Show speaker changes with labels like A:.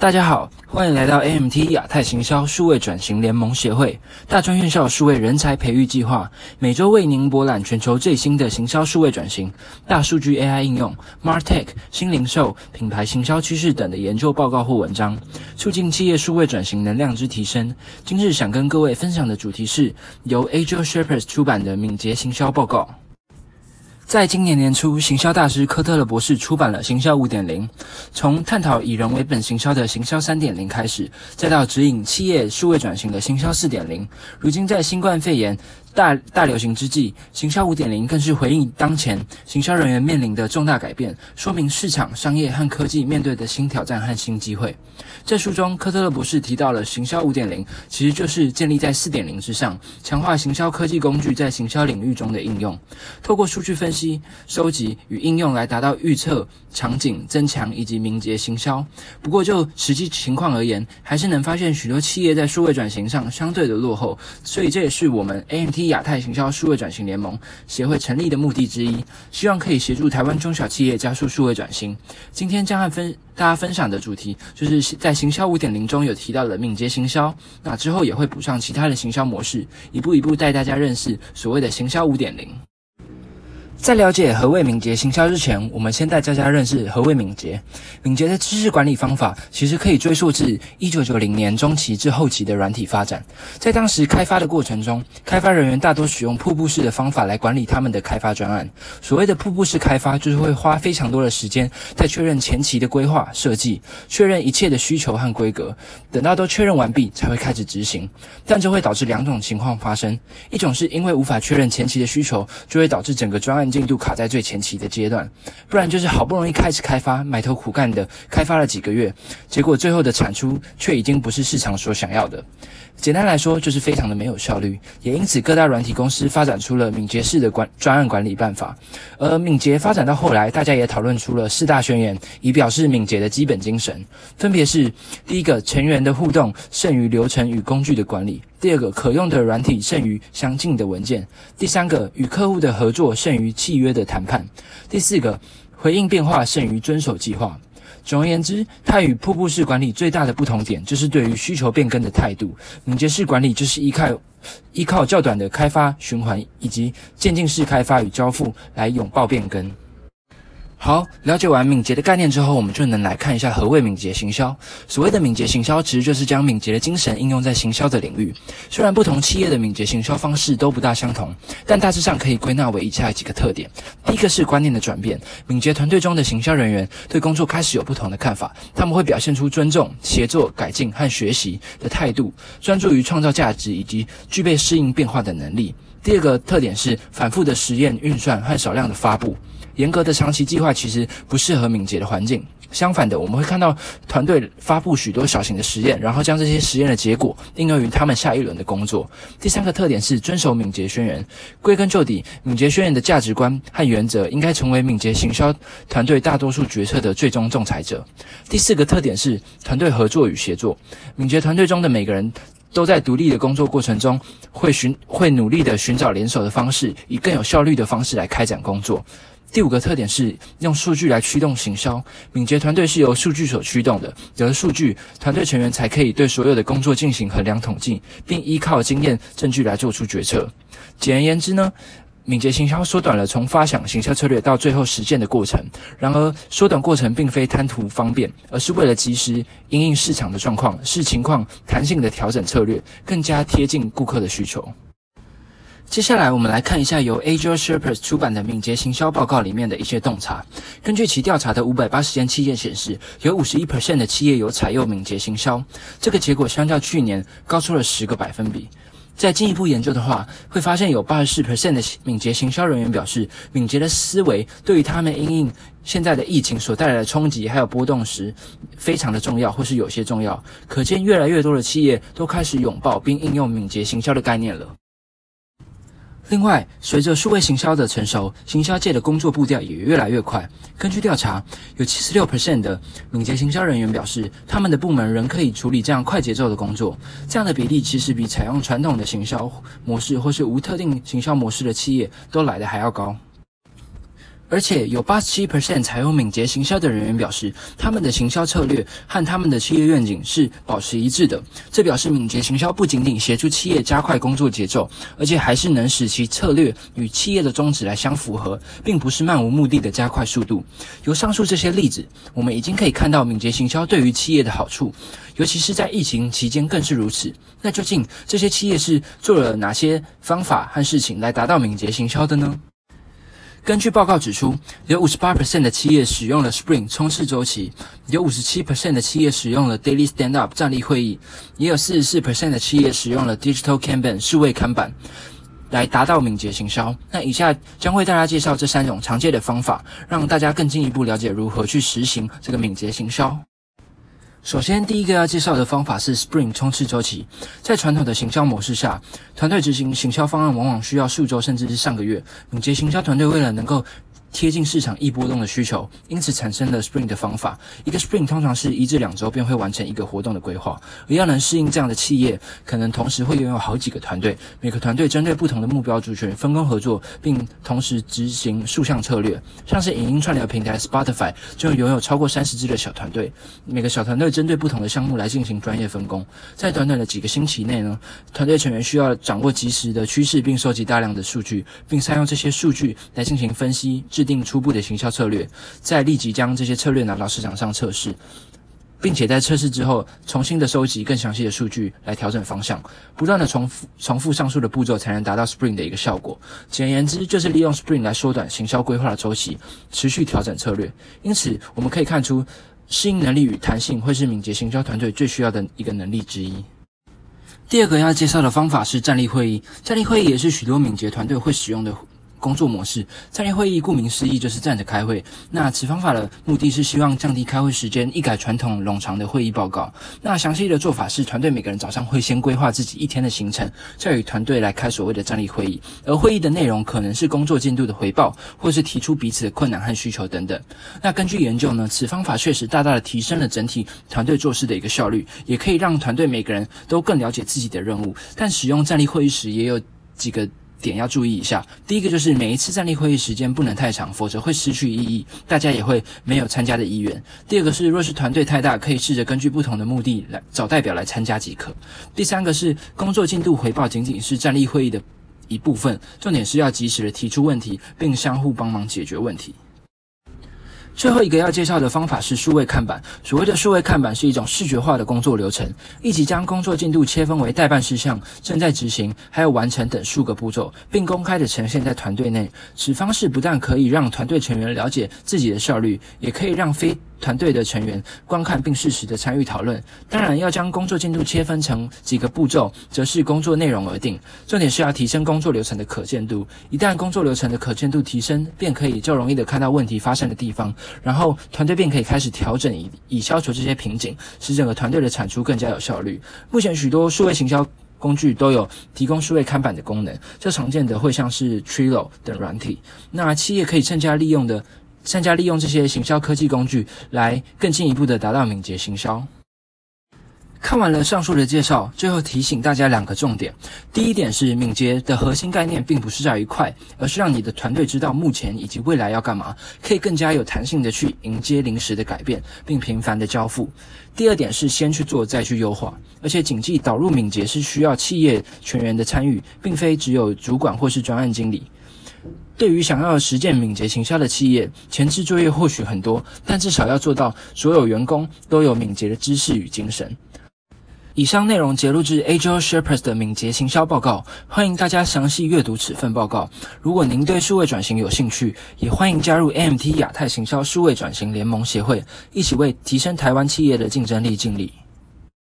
A: 大家好，欢迎来到 AMT 亚太行销数位转型联盟协会大专院校数位人才培育计划，每周为您博览全球最新的行销数位转型、大数据 AI 应用、MarTech 新零售、品牌行销趋势等的研究报告或文章，促进企业数位转型能量之提升。今日想跟各位分享的主题是由 Agile Sherpas 出版的敏捷行销报告。在今年年初，行销大师科特勒博士出版了《行销五点零》，从探讨以人为本行销的行销三点零开始，再到指引企业数位转型的行销四点零。如今在新冠肺炎大大流行之际，行销五点零更是回应当前行销人员面临的重大改变，说明市场、商业和科技面对的新挑战和新机会。在书中，科特勒博士提到了行销五点零，其实就是建立在四点零之上，强化行销科技工具在行销领域中的应用，透过数据分析、收集与应用来达到预测、场景增强以及敏捷行销。不过就实际情况而言，还是能发现许多企业在数位转型上相对的落后，所以这也是我们 AMT 亚太行销数位转型联盟协会成立的目的之一，希望可以协助台湾中小企业加速数位转型。今天将和分大家分享的主题，就是在行销五点零中有提到的敏捷行销。那之后也会补上其他的行销模式，一步一步带大家认识所谓的行销五点零。在了解何谓敏捷行销之前，我们先带大家认识何谓敏捷。敏捷的知识管理方法其实可以追溯至一九九零年中期至后期的软体发展。在当时开发的过程中，开发人员大多使用瀑布式的方法来管理他们的开发专案。所谓的瀑布式开发，就是会花非常多的时间在确认前期的规划设计，确认一切的需求和规格，等到都确认完毕才会开始执行。但这会导致两种情况发生：一种是因为无法确认前期的需求，就会导致整个专案。进度卡在最前期的阶段，不然就是好不容易开始开发，埋头苦干的开发了几个月，结果最后的产出却已经不是市场所想要的。简单来说，就是非常的没有效率。也因此，各大软体公司发展出了敏捷式的管专案管理办法。而敏捷发展到后来，大家也讨论出了四大宣言，以表示敏捷的基本精神，分别是：第一个，成员的互动胜于流程与工具的管理；第二个，可用的软体胜于相近的文件；第三个，与客户的合作胜于契约的谈判；第四个，回应变化胜于遵守计划。总而言之，它与瀑布式管理最大的不同点，就是对于需求变更的态度。敏捷式管理就是依靠依靠较短的开发循环，以及渐进式开发与交付来拥抱变更。好，了解完敏捷的概念之后，我们就能来看一下何谓敏捷行销。所谓的敏捷行销，其实就是将敏捷的精神应用在行销的领域。虽然不同企业的敏捷行销方式都不大相同，但大致上可以归纳为以下几个特点：第一个是观念的转变，敏捷团队中的行销人员对工作开始有不同的看法，他们会表现出尊重、协作、改进和学习的态度，专注于创造价值以及具备适应变化的能力。第二个特点是反复的实验运算和少量的发布。严格的长期计划其实不适合敏捷的环境。相反的，我们会看到团队发布许多小型的实验，然后将这些实验的结果应用于他们下一轮的工作。第三个特点是遵守敏捷宣言。归根究底，敏捷宣言的价值观和原则应该成为敏捷行销团队大多数决策的最终仲裁者。第四个特点是团队合作与协作。敏捷团队中的每个人都在独立的工作过程中会寻会努力的寻找联手的方式，以更有效率的方式来开展工作。第五个特点是用数据来驱动行销。敏捷团队是由数据所驱动的，有了数据，团队成员才可以对所有的工作进行衡量统计，并依靠经验证据来做出决策。简而言之呢，敏捷行销缩短了从发想行销策略到最后实践的过程。然而，缩短过程并非贪图方便，而是为了及时因应市场的状况，视情况弹性的调整策略，更加贴近顾客的需求。接下来，我们来看一下由 Agile Sherpas 出版的敏捷行销报告里面的一些洞察。根据其调查的五百八十间企业显示，有五十一 percent 的企业有采用敏捷行销，这个结果相较去年高出了十个百分比。再进一步研究的话，会发现有八十四 percent 的敏捷行销人员表示，敏捷的思维对于他们因应现在的疫情所带来的冲击还有波动时，非常的重要，或是有些重要。可见，越来越多的企业都开始拥抱并应用敏捷行销的概念了。另外，随着数位行销的成熟，行销界的工作步调也越来越快。根据调查，有七十六 percent 的敏捷行销人员表示，他们的部门仍可以处理这样快节奏的工作。这样的比例其实比采用传统的行销模式或是无特定行销模式的企业都来得还要高。而且有八十七 percent 采用敏捷行销的人员表示，他们的行销策略和他们的企业愿景是保持一致的。这表示敏捷行销不仅仅协助企业加快工作节奏，而且还是能使其策略与企业的宗旨来相符合，并不是漫无目的的加快速度。由上述这些例子，我们已经可以看到敏捷行销对于企业的好处，尤其是在疫情期间更是如此。那究竟这些企业是做了哪些方法和事情来达到敏捷行销的呢？根据报告指出，有五十八 percent 的企业使用了 Spring 冲刺周期，有五十七 percent 的企业使用了 Daily Stand Up 站立会议，也有四十四 percent 的企业使用了 Digital Kanban 数位看板，来达到敏捷行销。那以下将为大家介绍这三种常见的方法，让大家更进一步了解如何去实行这个敏捷行销。首先，第一个要介绍的方法是 Spring 冲刺周期。在传统的行销模式下，团队执行行销方案往往需要数周甚至是上个月。敏捷行销团队为了能够贴近市场易波动的需求，因此产生了 Spring 的方法。一个 Spring 通常是一至两周便会完成一个活动的规划。而要能适应这样的企业，可能同时会拥有好几个团队，每个团队针对不同的目标族群分工合作，并同时执行数项策略。像是影音串流平台 Spotify 就拥有超过三十支的小团队，每个小团队针对不同的项目来进行专业分工。在短短的几个星期内呢，团队成员需要掌握及时的趋势，并收集大量的数据，并善用这些数据来进行分析。制定初步的行销策略，再立即将这些策略拿到市场上测试，并且在测试之后重新的收集更详细的数据来调整方向，不断的重复重复上述的步骤，才能达到 Spring 的一个效果。简言之，就是利用 Spring 来缩短行销规划的周期，持续调整策略。因此，我们可以看出，适应能力与弹性会是敏捷行销团队最需要的一个能力之一。第二个要介绍的方法是站立会议，站立会议也是许多敏捷团队会使用的。工作模式站立会议，顾名思义就是站着开会。那此方法的目的是希望降低开会时间，一改传统冗长的会议报告。那详细的做法是，团队每个人早上会先规划自己一天的行程，再与团队来开所谓的站立会议。而会议的内容可能是工作进度的回报，或是提出彼此的困难和需求等等。那根据研究呢，此方法确实大大的提升了整体团队做事的一个效率，也可以让团队每个人都更了解自己的任务。但使用站立会议时，也有几个。点要注意一下，第一个就是每一次站立会议时间不能太长，否则会失去意义，大家也会没有参加的意愿。第二个是，若是团队太大，可以试着根据不同的目的来找代表来参加即可。第三个是，工作进度回报仅仅是站立会议的一部分，重点是要及时的提出问题，并相互帮忙解决问题。最后一个要介绍的方法是数位看板。所谓的数位看板是一种视觉化的工作流程，一起将工作进度切分为待办事项、正在执行、还有完成等数个步骤，并公开的呈现在团队内。此方式不但可以让团队成员了解自己的效率，也可以让非团队的成员观看并适时的参与讨论。当然，要将工作进度切分成几个步骤，则是工作内容而定。重点是要提升工作流程的可见度。一旦工作流程的可见度提升，便可以较容易的看到问题发生的地方。然后团队便可以开始调整，以以消除这些瓶颈，使整个团队的产出更加有效率。目前许多数位行销工具都有提供数位看板的功能，较常见的会像是 Trello 等软体。那企业可以更加利用的，更加利用这些行销科技工具，来更进一步的达到敏捷行销。看完了上述的介绍，最后提醒大家两个重点。第一点是，敏捷的核心概念并不是在于快，而是让你的团队知道目前以及未来要干嘛，可以更加有弹性的去迎接临时的改变，并频繁的交付。第二点是，先去做再去优化，而且谨记导入敏捷是需要企业全员的参与，并非只有主管或是专案经理。对于想要实践敏捷行销的企业，前置作业或许很多，但至少要做到所有员工都有敏捷的知识与精神。以上内容节录自 Agile Sherpas 的敏捷行销报告，欢迎大家详细阅读此份报告。如果您对数位转型有兴趣，也欢迎加入 AMT 亚太行销数位转型联盟协会，一起为提升台湾企业的竞争力尽力。